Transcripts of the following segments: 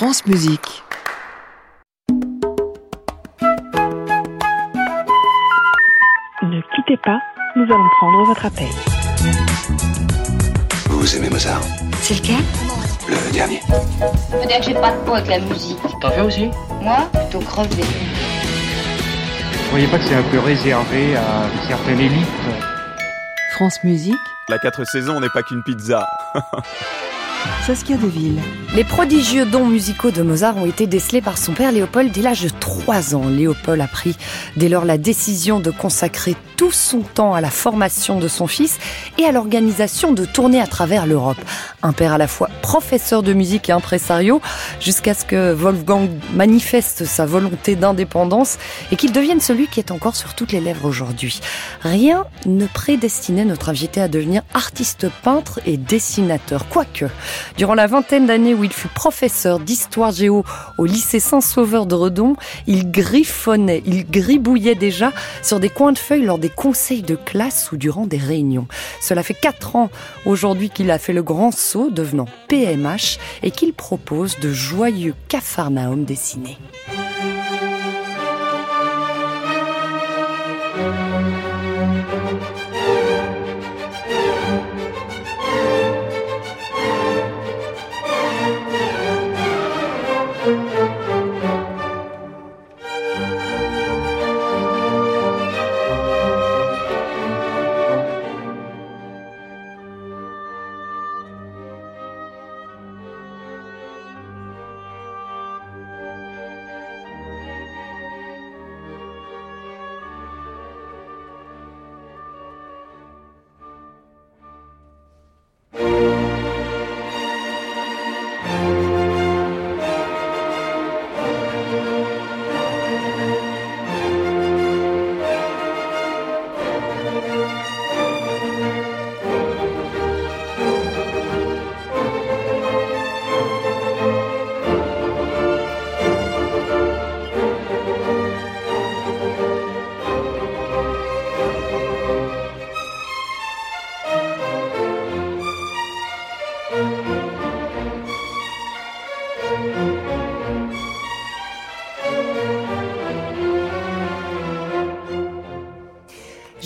France Musique. Ne quittez pas, nous allons prendre votre appel. Vous aimez Mozart C'est lequel? Le dernier. Faut dire que j'ai pas de peau avec la musique. T'en fais aussi? Moi, plutôt crevé. Vous voyez pas que c'est un peu réservé à une certaine élite France Musique, La quatre saisons n'est pas qu'une pizza. Saskia Deville. Les prodigieux dons musicaux de Mozart ont été décelés par son père Léopold dès l'âge de 3 ans. Léopold a pris dès lors la décision de consacrer tout son temps à la formation de son fils et à l'organisation de tournées à travers l'Europe. Un père à la fois professeur de musique et impresario, jusqu'à ce que Wolfgang manifeste sa volonté d'indépendance et qu'il devienne celui qui est encore sur toutes les lèvres aujourd'hui. Rien ne prédestinait notre invité à devenir artiste peintre et dessinateur, quoique. Durant la vingtaine d'années où il fut professeur d'histoire géo au lycée Saint-Sauveur de Redon, il griffonnait, il gribouillait déjà sur des coins de feuilles lors des conseils de classe ou durant des réunions. Cela fait quatre ans aujourd'hui qu'il a fait le grand saut, devenant PMH, et qu'il propose de joyeux capharnaüm dessinés.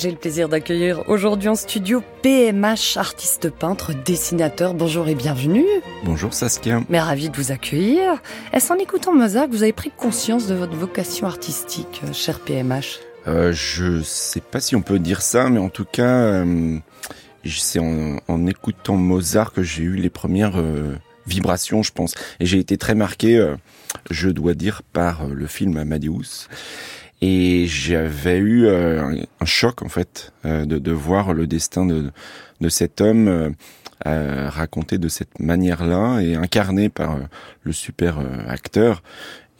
J'ai le plaisir d'accueillir aujourd'hui en studio PMH, artiste peintre, dessinateur. Bonjour et bienvenue. Bonjour Saskia. Mais ravi de vous accueillir. Est-ce en écoutant Mozart que vous avez pris conscience de votre vocation artistique, euh, cher PMH Euh, je sais pas si on peut dire ça, mais en tout cas, euh, c'est en, en écoutant Mozart que j'ai eu les premières euh, vibrations, je pense. Et j'ai été très marqué, je dois dire, par le film Amadeus. Et j'avais eu euh, un, un choc en fait euh, de, de voir le destin de, de cet homme euh, raconté de cette manière-là et incarné par le super acteur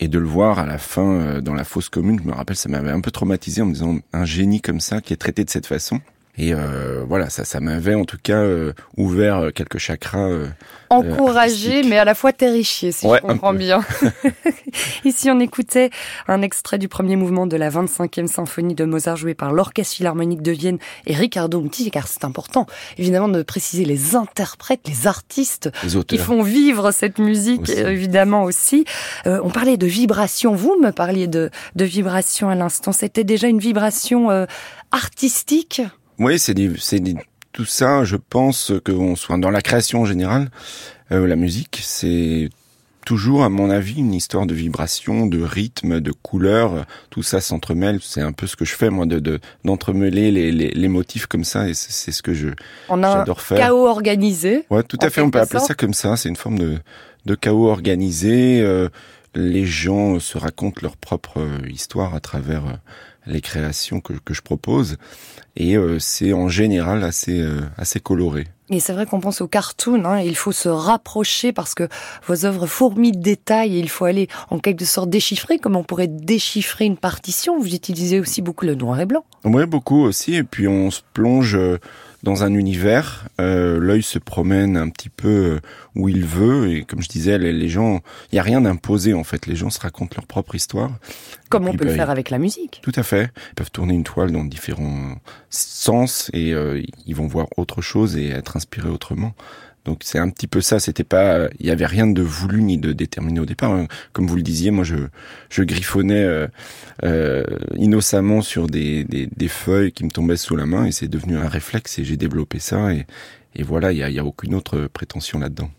et de le voir à la fin dans la fosse commune, je me rappelle, ça m'avait un peu traumatisé en me disant un génie comme ça qui est traité de cette façon. Et euh, voilà, ça, ça m'avait en tout cas euh, ouvert euh, quelques chakras. euh, Encouragé, artistique. mais à la fois terrifié, si Ouais, je comprends bien. Ici, on écoutait un extrait du premier mouvement de la 25e symphonie de Mozart joué par l'Orchestre Philharmonique de Vienne et Riccardo Muti, car c'est important, évidemment, de préciser les interprètes, les artistes les qui font vivre cette musique, Aussi. euh, évidemment aussi. Euh, on parlait de vibration, vous me parliez de, de vibration à l'instant. C'était déjà une vibration euh, artistique? Oui, c'est des- c'est des- tout ça. Je pense que on soit dans la création en général, euh, la musique, c'est toujours, à mon avis, une histoire de vibration, de rythme, de couleur. Tout ça s'entremêle. C'est un peu ce que je fais moi, de de- d'entremêler les, les, les motifs comme ça, et c'est c'est ce que je On a un j'adore faire. chaos organisé. Ouais, tout à fait. On peut appeler ça comme ça. C'est une forme de, de chaos organisé. Euh, les gens se racontent leur propre euh, histoire à travers euh, les créations que, que je propose. Et euh, c'est en général assez, euh, assez coloré. Et c'est vrai qu'on pense au cartoon, hein, il faut se rapprocher parce que vos œuvres fourmillent de détails et il faut aller en quelque sorte déchiffrer, comme on pourrait déchiffrer une partition. Vous utilisez aussi beaucoup le noir et blanc. Ouais, beaucoup aussi. Et puis on se plonge euh, dans un univers. Euh, L'œil se promène un petit peu euh, où il veut. Et comme je disais, les, les gens, il y a rien d'imposé en fait. Les gens se racontent leur propre histoire. Comme on puis, peut le bah, faire avec la musique. Tout à fait. Ils peuvent tourner une toile dans différents sens et euh, ils vont voir autre chose et être inspirés autrement. Donc c'est un petit peu ça. C'était pas, il y avait rien de voulu ni de déterminé au départ. Comme vous le disiez, moi je griffonnais euh, euh, innocemment sur des, feuilles qui me tombaient sous la main et c'est devenu un réflexe et j'ai développé ça et voilà, il y a, y a aucune autre prétention là-dedans.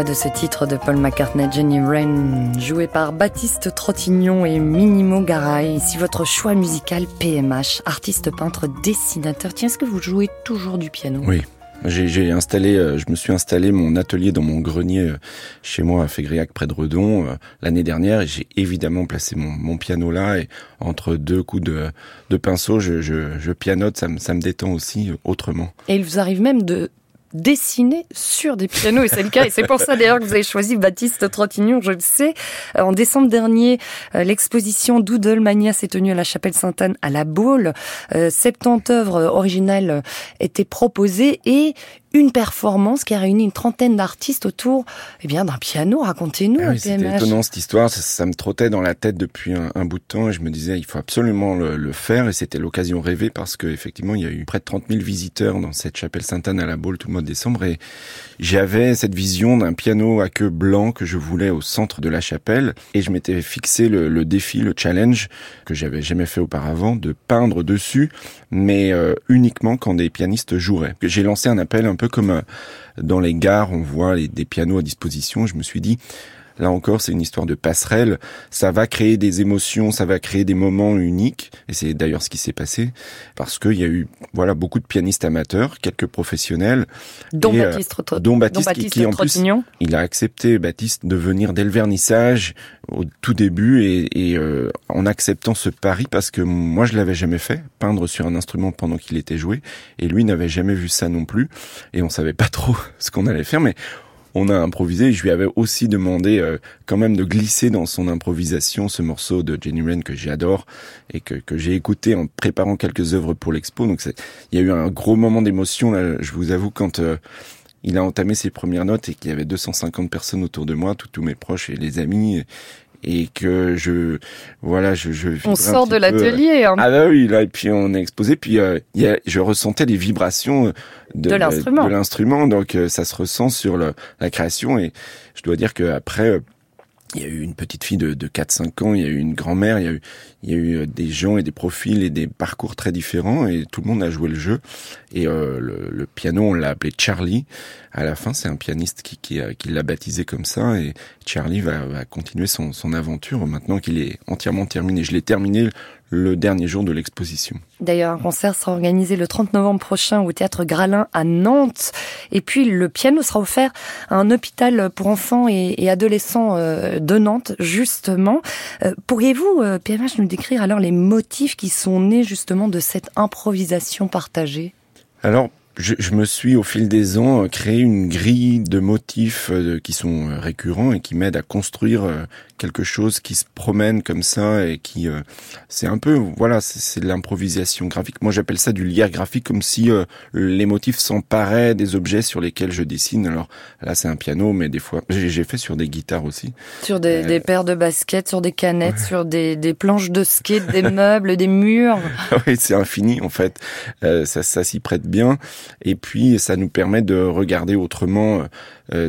Extrait de ce titre de Paul McCartney, Jenny Wren, joué par Baptiste Trottignon et Minimo Garay. Si votre choix musical PMH, artiste, peintre, dessinateur, tiens, est-ce que vous jouez toujours du piano? Oui. J'ai, installé, euh, je me suis installé mon atelier dans mon grenier euh, chez moi à Fégriac près de Redon euh, l'année dernière et j'ai évidemment placé mon, mon piano là et entre deux coups de, de pinceau, je, je, je pianote, ça me, ça me détend aussi autrement. Et il vous arrive même de dessiner sur des pianos, et c'est le cas, et c'est pour ça d'ailleurs que vous avez choisi Baptiste Trottignon, je le sais. Euh, En décembre dernier, euh, l'exposition Doodle Mania s'est tenue à la Chapelle Sainte-Anne à la Baule. Euh, 70 œuvres originales étaient proposées et une performance qui a réuni une trentaine d'artistes autour eh bien d'un piano. Racontez-nous, Ah oui, c'était étonnant cette histoire, ça, ça me trottait dans la tête depuis un, un bout de temps et je me disais il faut absolument le, le faire. Et c'était l'occasion rêvée parce que effectivement il y a eu près de 30 000 visiteurs dans cette chapelle Sainte-Anne à la Baule tout le mois de décembre. Et j'avais cette vision d'un piano à queue blanc que je voulais au centre de la chapelle. Et je m'étais fixé le, le défi, le challenge que j'avais jamais fait auparavant de peindre dessus mais euh, uniquement quand des pianistes joueraient. J'ai lancé un appel un peu comme euh, dans les gares, on voit des pianos à disposition. Je me suis dit, là encore, c'est une histoire de passerelle. Ça va créer des émotions, ça va créer des moments uniques. Et c'est d'ailleurs ce qui s'est passé. Parce qu'il y a eu, voilà, beaucoup de pianistes amateurs, quelques professionnels, dont et, euh, Baptiste, Tro- dont Baptiste, dont qui- Baptiste qui, en plus il a accepté Baptiste de venir dès le vernissage au tout début. Et, et, euh, en acceptant ce pari parce que moi je l'avais jamais fait peindre sur un instrument pendant qu'il était joué. Et lui n'avait jamais vu ça non plus. Et on savait pas trop ce qu'on allait faire. Mais on a improvisé. Je lui avais aussi demandé euh, quand même de glisser dans son improvisation ce morceau de Jenny Wren que j'adore et que, que j'ai écouté en préparant quelques œuvres pour l'expo. Donc il y a eu un gros moment d'émotion. Là, je vous avoue quand euh, il a entamé ses premières notes et qu'il y avait 250 personnes autour de moi, tous mes proches et les amis, et que je voilà, je, je On sort de euh, l'atelier. hein. ah bah oui, là, et puis on a exposé, puis euh, il y a, je ressentais les vibrations euh, de, De l'instrument. de l'instrument, donc euh, ça se ressent sur le, la création, et je dois dire qu'après, euh, il y a eu une petite fille de, de 4-5 ans, il y a eu une grand-mère, il y a eu, il y a eu euh, des gens et des profils et des parcours très différents, et tout le monde a joué le jeu. Et euh, le, le piano, on l'a appelé Charlie. À la fin, c'est un pianiste qui, qui, a- qui l'a baptisé comme ça, et Charlie va, va continuer son, son aventure maintenant qu'il est entièrement terminé. Je l'ai terminé le dernier jour de l'exposition. D'ailleurs, un concert sera organisé le 30 novembre prochain au théâtre Gralin à Nantes. Et puis, le piano sera offert à un hôpital pour enfants et, adolescents euh, de Nantes, justement. Euh, pourriez-vous, euh, PMH, nous décrire alors les motifs qui sont nés justement de cette improvisation partagée? Alors, je, je, me suis au fil des ans créé une grille de motifs qui sont récurrents et qui m'aident à construire quelque chose qui se promène comme ça et qui euh, c'est un peu voilà c'est de l'improvisation graphique. Moi j'appelle ça du lierre graphique comme si euh, les motifs s'emparaient des objets sur lesquels je dessine. Alors là c'est un piano mais des fois j'ai fait sur des guitares aussi. Sur des, euh, des paires de baskets sur des canettes sur des, des planches de skate des meubles des murs. Oui c'est infini en fait. Ça ça s'y prête bien et puis ça nous permet de regarder autrement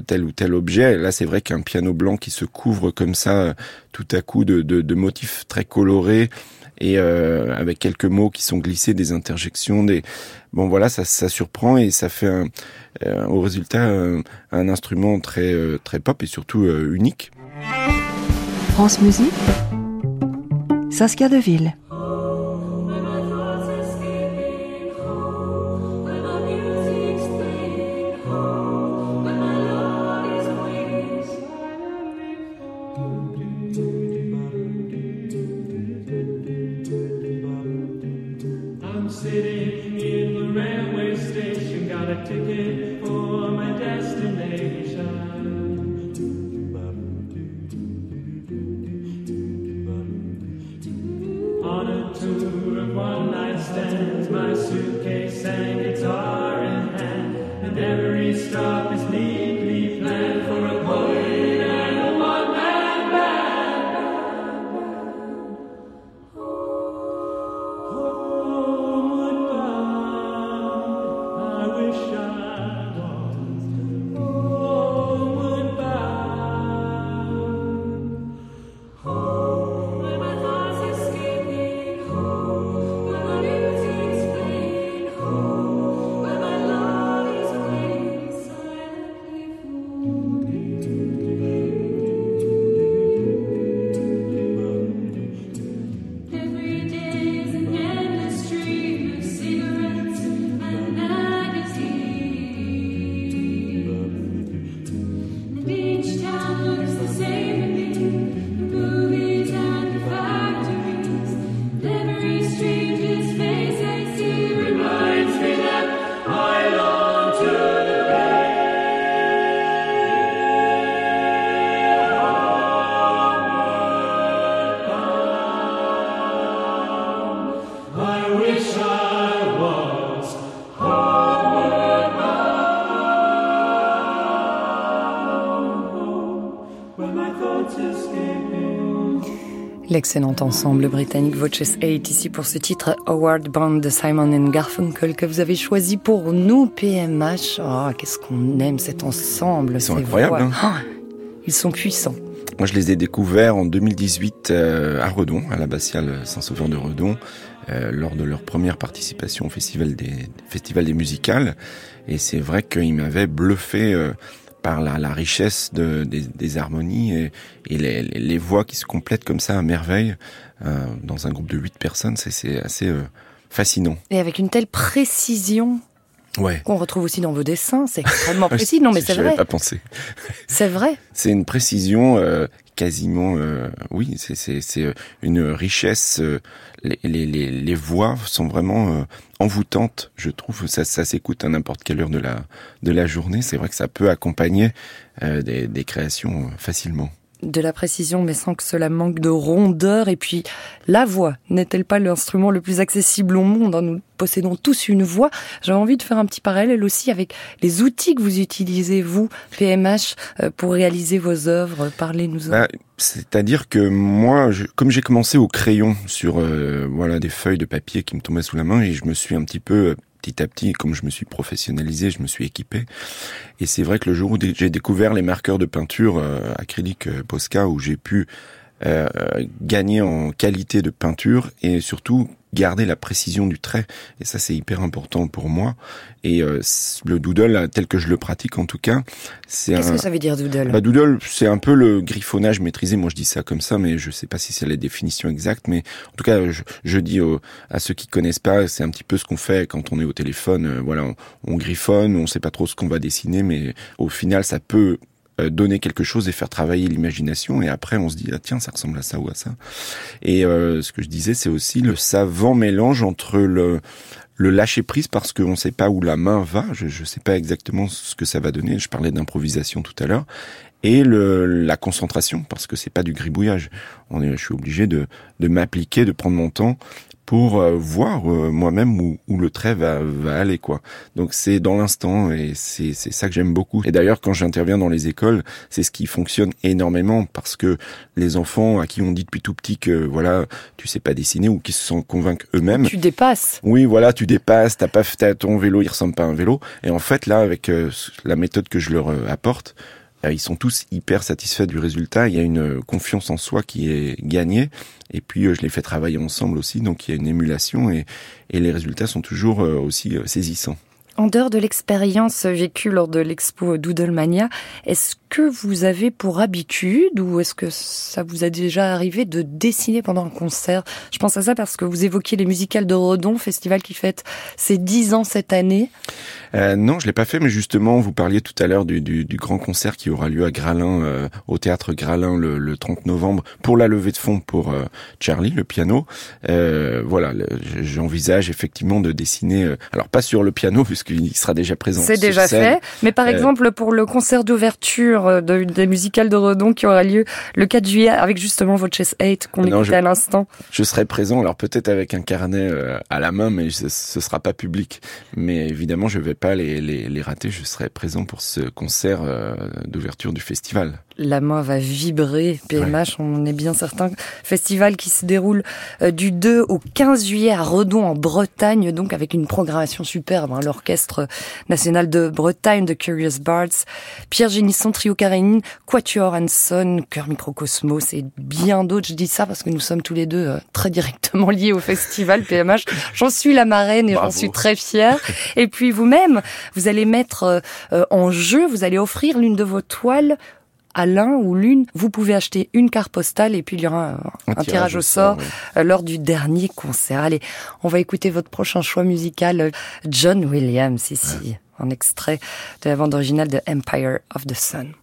tel ou tel objet là c'est vrai qu'un piano blanc qui se couvre comme ça euh, tout à coup de, motifs très colorés et euh, avec quelques mots qui sont glissés, des interjections, des bon voilà, ça, surprend et ça fait un, euh, au résultat un, instrument très très pop et surtout unique. France Musique, Saskia Deville. L'excellent ensemble britannique Voices 8 ici pour ce titre Howard Band de Simon Garfunkel que vous avez choisi pour nous PMH. Oh, qu'est-ce qu'on aime cet ensemble. Ils sont incroyables. Hein. Ah, ils sont puissants. Moi, je les ai découverts en 2018 euh, à Redon, à l'abbatiale Saint-Sauveur de Redon, euh, lors de leur première participation au festival des, festival des musicales. Et c'est vrai qu'ils m'avaient bluffé euh, par la, la richesse de, des, des, harmonies et, et les, les, voix qui se complètent comme ça à merveille euh, dans un groupe de huit personnes, c'est assez euh, fascinant. Et avec une telle précision ouais. qu'on retrouve aussi dans vos dessins, c'est extrêmement précis. Non, mais c'est vrai. pas pensé. C'est vrai. C'est une précision euh, quasiment, euh, oui, c'est une richesse. Euh, les, les, les, voix sont vraiment euh, envoûtantes, je trouve. Ça, ça s'écoute à n'importe quelle heure de la, de la journée. C'est vrai que ça peut accompagner des, des créations facilement de la précision, mais sans que cela manque de rondeur. Et puis, la voix n'est-elle pas l'instrument le plus accessible au monde hein? Nous possédons tous une voix. J'avais envie de faire un petit parallèle aussi avec les outils que vous utilisez, vous, PMH, euh, pour réaliser vos œuvres. Parlez-nous. Bah, C'est-à-dire que moi, comme j'ai commencé au crayon sur euh, voilà des feuilles de papier qui me tombaient sous la main, et je me suis un petit peu euh, petit à petit, comme je me suis professionnalisé, je me suis équipé. Et c'est vrai que le jour où j'ai découvert les marqueurs de peinture euh, acrylique euh, Posca, où j'ai pu euh, gagner en qualité de peinture et surtout garder la précision du trait. Et ça, c'est hyper important pour moi. Et euh, le doodle, tel que je le pratique en tout cas, c'est Qu'est-ce un... que ça veut dire doodle? Bah, doodle, c'est un peu le griffonnage maîtrisé. Moi, je dis ça comme ça, mais je sais pas si c'est la définition exacte. Mais en tout cas, je, je dis à ceux qui connaissent pas, c'est un petit peu ce qu'on fait quand on est au téléphone. Euh, voilà, on, on griffonne, on sait pas trop ce qu'on va dessiner, mais au final, ça peut euh, donner quelque chose et faire travailler l'imagination. Et après, on se dit ah tiens, ça ressemble à ça ou à ça. Et euh, ce que je disais, c'est aussi le savant mélange entre le le lâcher prise parce qu'on ne sait pas où la main va. Je ne sais pas exactement ce que ça va donner. Je parlais d'improvisation tout à l'heure. Et le, la concentration parce que c'est pas du gribouillage. On est, je suis obligé de, de m'appliquer, de prendre mon temps pour euh, voir euh, moi-même où, où le trait va, va aller quoi. Donc c'est dans l'instant et c'est c'est ça que j'aime beaucoup. Et d'ailleurs quand j'interviens dans les écoles, c'est ce qui fonctionne énormément parce que les enfants à qui on dit depuis tout petit que voilà tu sais pas dessiner ou qui se sont convaincus eux-mêmes. Tu dépasses. Oui, voilà, tu dépasses, t'as pas fait ton vélo, il ressemble pas à un vélo. Et en fait, là, avec euh, la méthode que je leur apporte, ils sont tous hyper satisfaits du résultat. Il y a une euh, confiance en soi qui est gagnée. Et puis, euh, je les fais travailler ensemble aussi, donc il y a une émulation et, et les résultats sont toujours euh, aussi euh, saisissants. En dehors de l'expérience vécue lors de l'expo Doodlemania, est-ce que vous avez pour habitude ou est-ce que ça vous a déjà arrivé de dessiner pendant un concert? Je pense à ça parce que vous évoquiez les musicales de Redon, festival qui fête ses 10 ans cette année. Euh, non, je l'ai pas fait, mais justement, vous parliez tout à l'heure du, grand concert qui aura lieu à Gralin, euh, au théâtre Gralin, le, le 30 novembre, pour la levée de fonds pour euh, Charlie, le piano. Voilà, j'envisage effectivement de dessiner, alors pas sur le piano puisqu'il sera déjà présent. C'est déjà scène. fait. Mais par Euh, exemple, pour le concert d'ouverture euh, de- des musicales de Redon qui aura lieu le 4 juillet avec justement votre Chess 8 qu'on écoutait je- à l'instant. Je serai présent, alors peut-être avec un carnet euh, à la main, mais ce, ce sera pas public. Mais évidemment, je vais pas les, les, les rater. Je serai présent pour ce concert d'ouverture du festival. La main va vibrer. PMH, on est bien certain. Festival qui se déroule euh, du 2 au 15 juillet à Redon en Bretagne, donc avec une programmation superbe. hein. L'Orchestre national de Bretagne, de Curious Bards, Pierre Génisson, Trio Karénine, Quatuor Hanson, Chœur Microcosmos et bien d'autres. Je dis ça parce que nous sommes tous les deux euh, très directement liés au festival PMH. J'en suis la marraine et j'en suis très fière. Et puis vous-même, vous allez mettre euh, en jeu, vous allez offrir l'une de vos toiles à l'un ou l'une, vous pouvez acheter une carte postale et puis il y aura un, un tirage, au sort oui. euh, lors du dernier concert. Allez, on va écouter votre prochain choix musical, euh, John Williams, ici, un extrait de la bande originale de Empire of the Sun.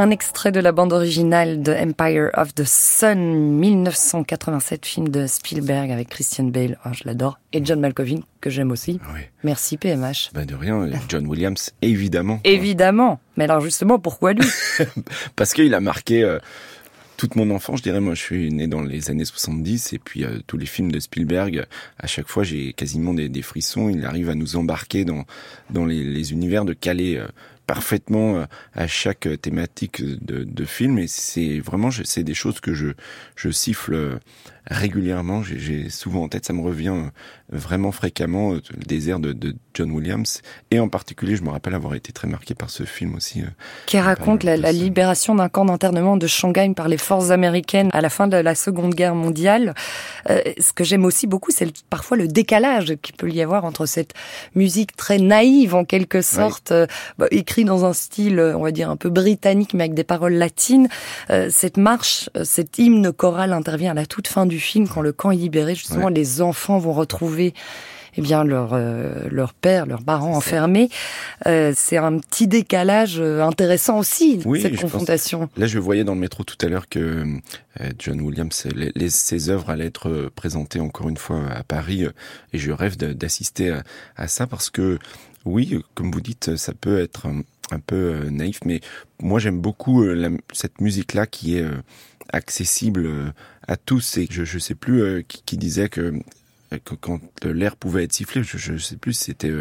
Un extrait de la bande originale de Empire of the Sun, 1987, film de Spielberg avec Christian Bale, oh, je l'adore, et John Malkovich, que j'aime aussi. Oui. Merci PMH. Ben de rien, John Williams, évidemment. Évidemment. Mais alors justement, pourquoi lui? Parce qu'il a marqué euh, toute mon enfance, je dirais, moi, je suis né dans les années 70 et puis euh, tous les films de Spielberg, à chaque fois, j'ai quasiment des, des, frissons. Il arrive à nous embarquer dans dans les, les univers de Calais euh, parfaitement euh, à chaque thématique de, de film. Et c'est vraiment c'est des choses que je je siffle régulièrement. J'ai souvent en tête, ça me revient euh, vraiment fréquemment, euh, le désert de, de, John Williams. Et en particulier, je me rappelle avoir été très marqué par ce film aussi. Euh, Qui raconte la, la, libération d'un camp d'internement de Shanghai par les forces américaines à la fin de la Seconde Guerre mondiale. Euh, ce que j'aime aussi beaucoup, c'est parfois le décalage qu'il peut y avoir entre cette musique très naïve, en quelque sorte, oui. bah, écrite dans un style, on va dire, un peu britannique, mais avec des paroles latines. Euh, cette marche, cet hymne choral intervient à la toute fin du film, quand le camp est libéré, justement, ouais. les enfants vont retrouver eh bien leur euh, leur père, leurs parents enfermés. Euh, c'est un petit décalage euh, intéressant aussi oui, cette confrontation. Pense, là, je voyais dans le métro tout à l'heure que euh, John Williams, les, les, ses œuvres allaient être présentées encore une fois à Paris, et je rêve d'assister à, à, ça parce que oui, comme vous dites, ça peut être un, un peu naïf, mais moi j'aime beaucoup la, cette musique-là qui est accessible à tous. Et je ne sais plus euh, qui, qui, disait que, que quand l'air pouvait être sifflé, je ne sais plus si c'était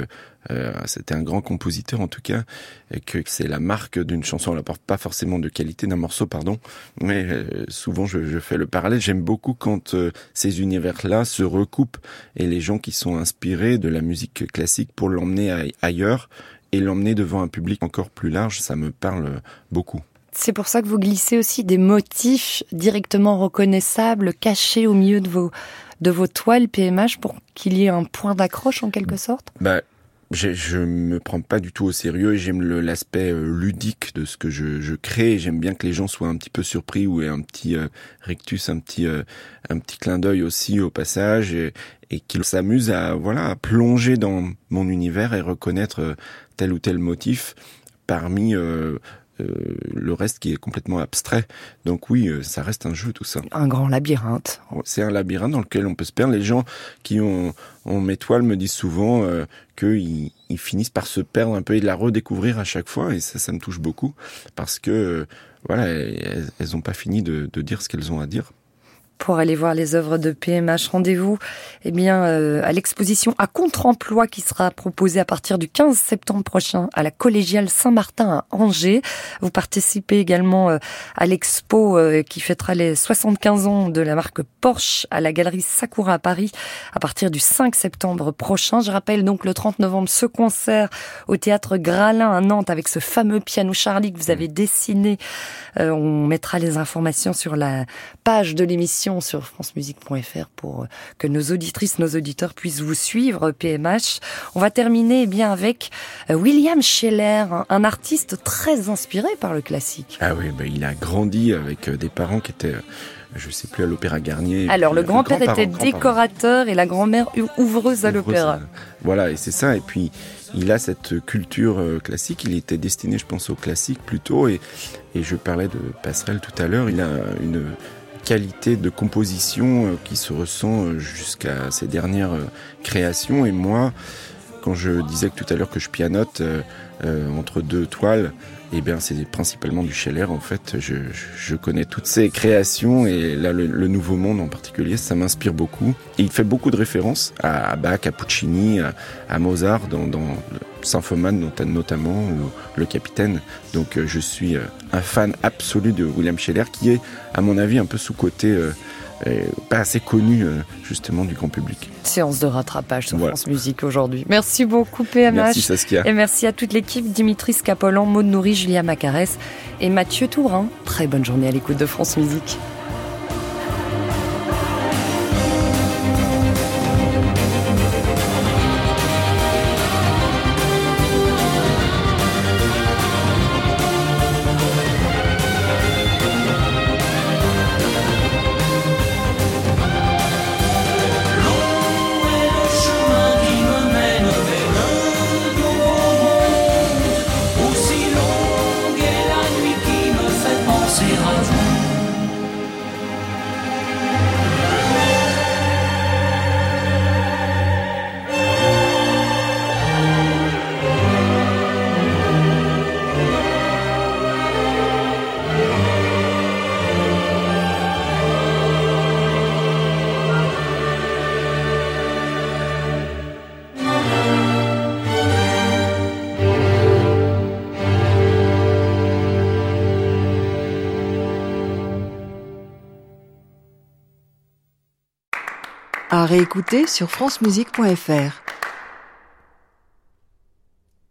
euh, c'était un grand compositeur en tout cas, et que c'est la marque d'une chanson. Elle n'apporte pas forcément de qualité d'un morceau, pardon, mais euh, souvent je, je, fais le parallèle. J'aime beaucoup quand euh, ces univers-là se recoupent et les gens qui sont inspirés de la musique classique pour l'emmener ailleurs et l'emmener devant un public encore plus large, ça me parle beaucoup. C'est pour ça que vous glissez aussi des motifs directement reconnaissables, cachés au milieu de vos, de vos toiles PMH pour qu'il y ait un point d'accroche en quelque sorte? Bah, je, je me prends pas du tout au sérieux et j'aime l'aspect euh, ludique de ce que je, je crée. J'aime bien que les gens soient un petit peu surpris ou aient un petit euh, rectus, un petit euh, un petit clin d'œil aussi au passage et, et qu'ils s'amusent à voilà à plonger dans mon univers et reconnaître tel ou tel motif parmi euh, euh, le reste qui est complètement abstrait. Donc oui, euh, ça reste un jeu tout ça. Un grand labyrinthe. C'est un labyrinthe dans lequel on peut se perdre. Les gens qui ont, ont mes toiles me disent souvent euh, qu'ils ils finissent par se perdre un peu et de la redécouvrir à chaque fois. Et ça, ça me touche beaucoup parce que euh, voilà, elles n'ont pas fini de, de dire ce qu'elles ont à dire pour aller voir les œuvres de PMH. Rendez-vous eh bien, euh, à l'exposition à contre-emploi qui sera proposée à partir du 15 septembre prochain à la collégiale Saint-Martin à Angers. Vous participez également euh, à l'expo euh, qui fêtera les 75 ans de la marque Porsche à la galerie Sakura à Paris à partir du 5 septembre prochain. Je rappelle donc le 30 novembre ce concert au théâtre Gralin à Nantes avec ce fameux piano Charlie que vous avez dessiné. on mettra les informations sur la page de l'émission sur francemusique.fr pour que nos auditrices, nos auditeurs puissent vous suivre, PMH. On va terminer eh bien avec William Scheller, un artiste très inspiré par le classique. Ah oui, bah, il a grandi avec des parents qui étaient je sais plus à l'opéra Garnier. Alors le grand-père grand était décorateur et la grand-mère ouvreuse à l'opéra. Voilà, et c'est ça. Et puis il a cette culture classique. Il était destiné, je pense, au classique plutôt. Et, et je parlais de passerelle tout à l'heure. Il a une qualité de composition qui se ressent jusqu'à ses dernières créations. Et moi, quand je disais tout à l'heure que je pianote euh, entre deux toiles, eh bien c'est principalement du Scheller en fait. Je, connais toutes ces créations et là le, Nouveau Monde en particulier, ça m'inspire beaucoup. Et il fait beaucoup de références à, Bach, à Puccini, à, à Mozart dans, dans Symphoman notamment ou Le Capitaine. Donc euh, je suis un fan absolu de William Scheller qui est à mon avis un peu sous-côté. Euh, pas assez connu justement du grand public. Séance de rattrapage sur voilà. France Musique aujourd'hui. Merci beaucoup PMH. Merci Saskia. Et merci à toute l'équipe, Dimitri Scapolan, Maud Nourri, Julia Macarès et Mathieu Tourin. Très bonne journée à l'écoute de France Musique. Réécouter sur francemusique.fr.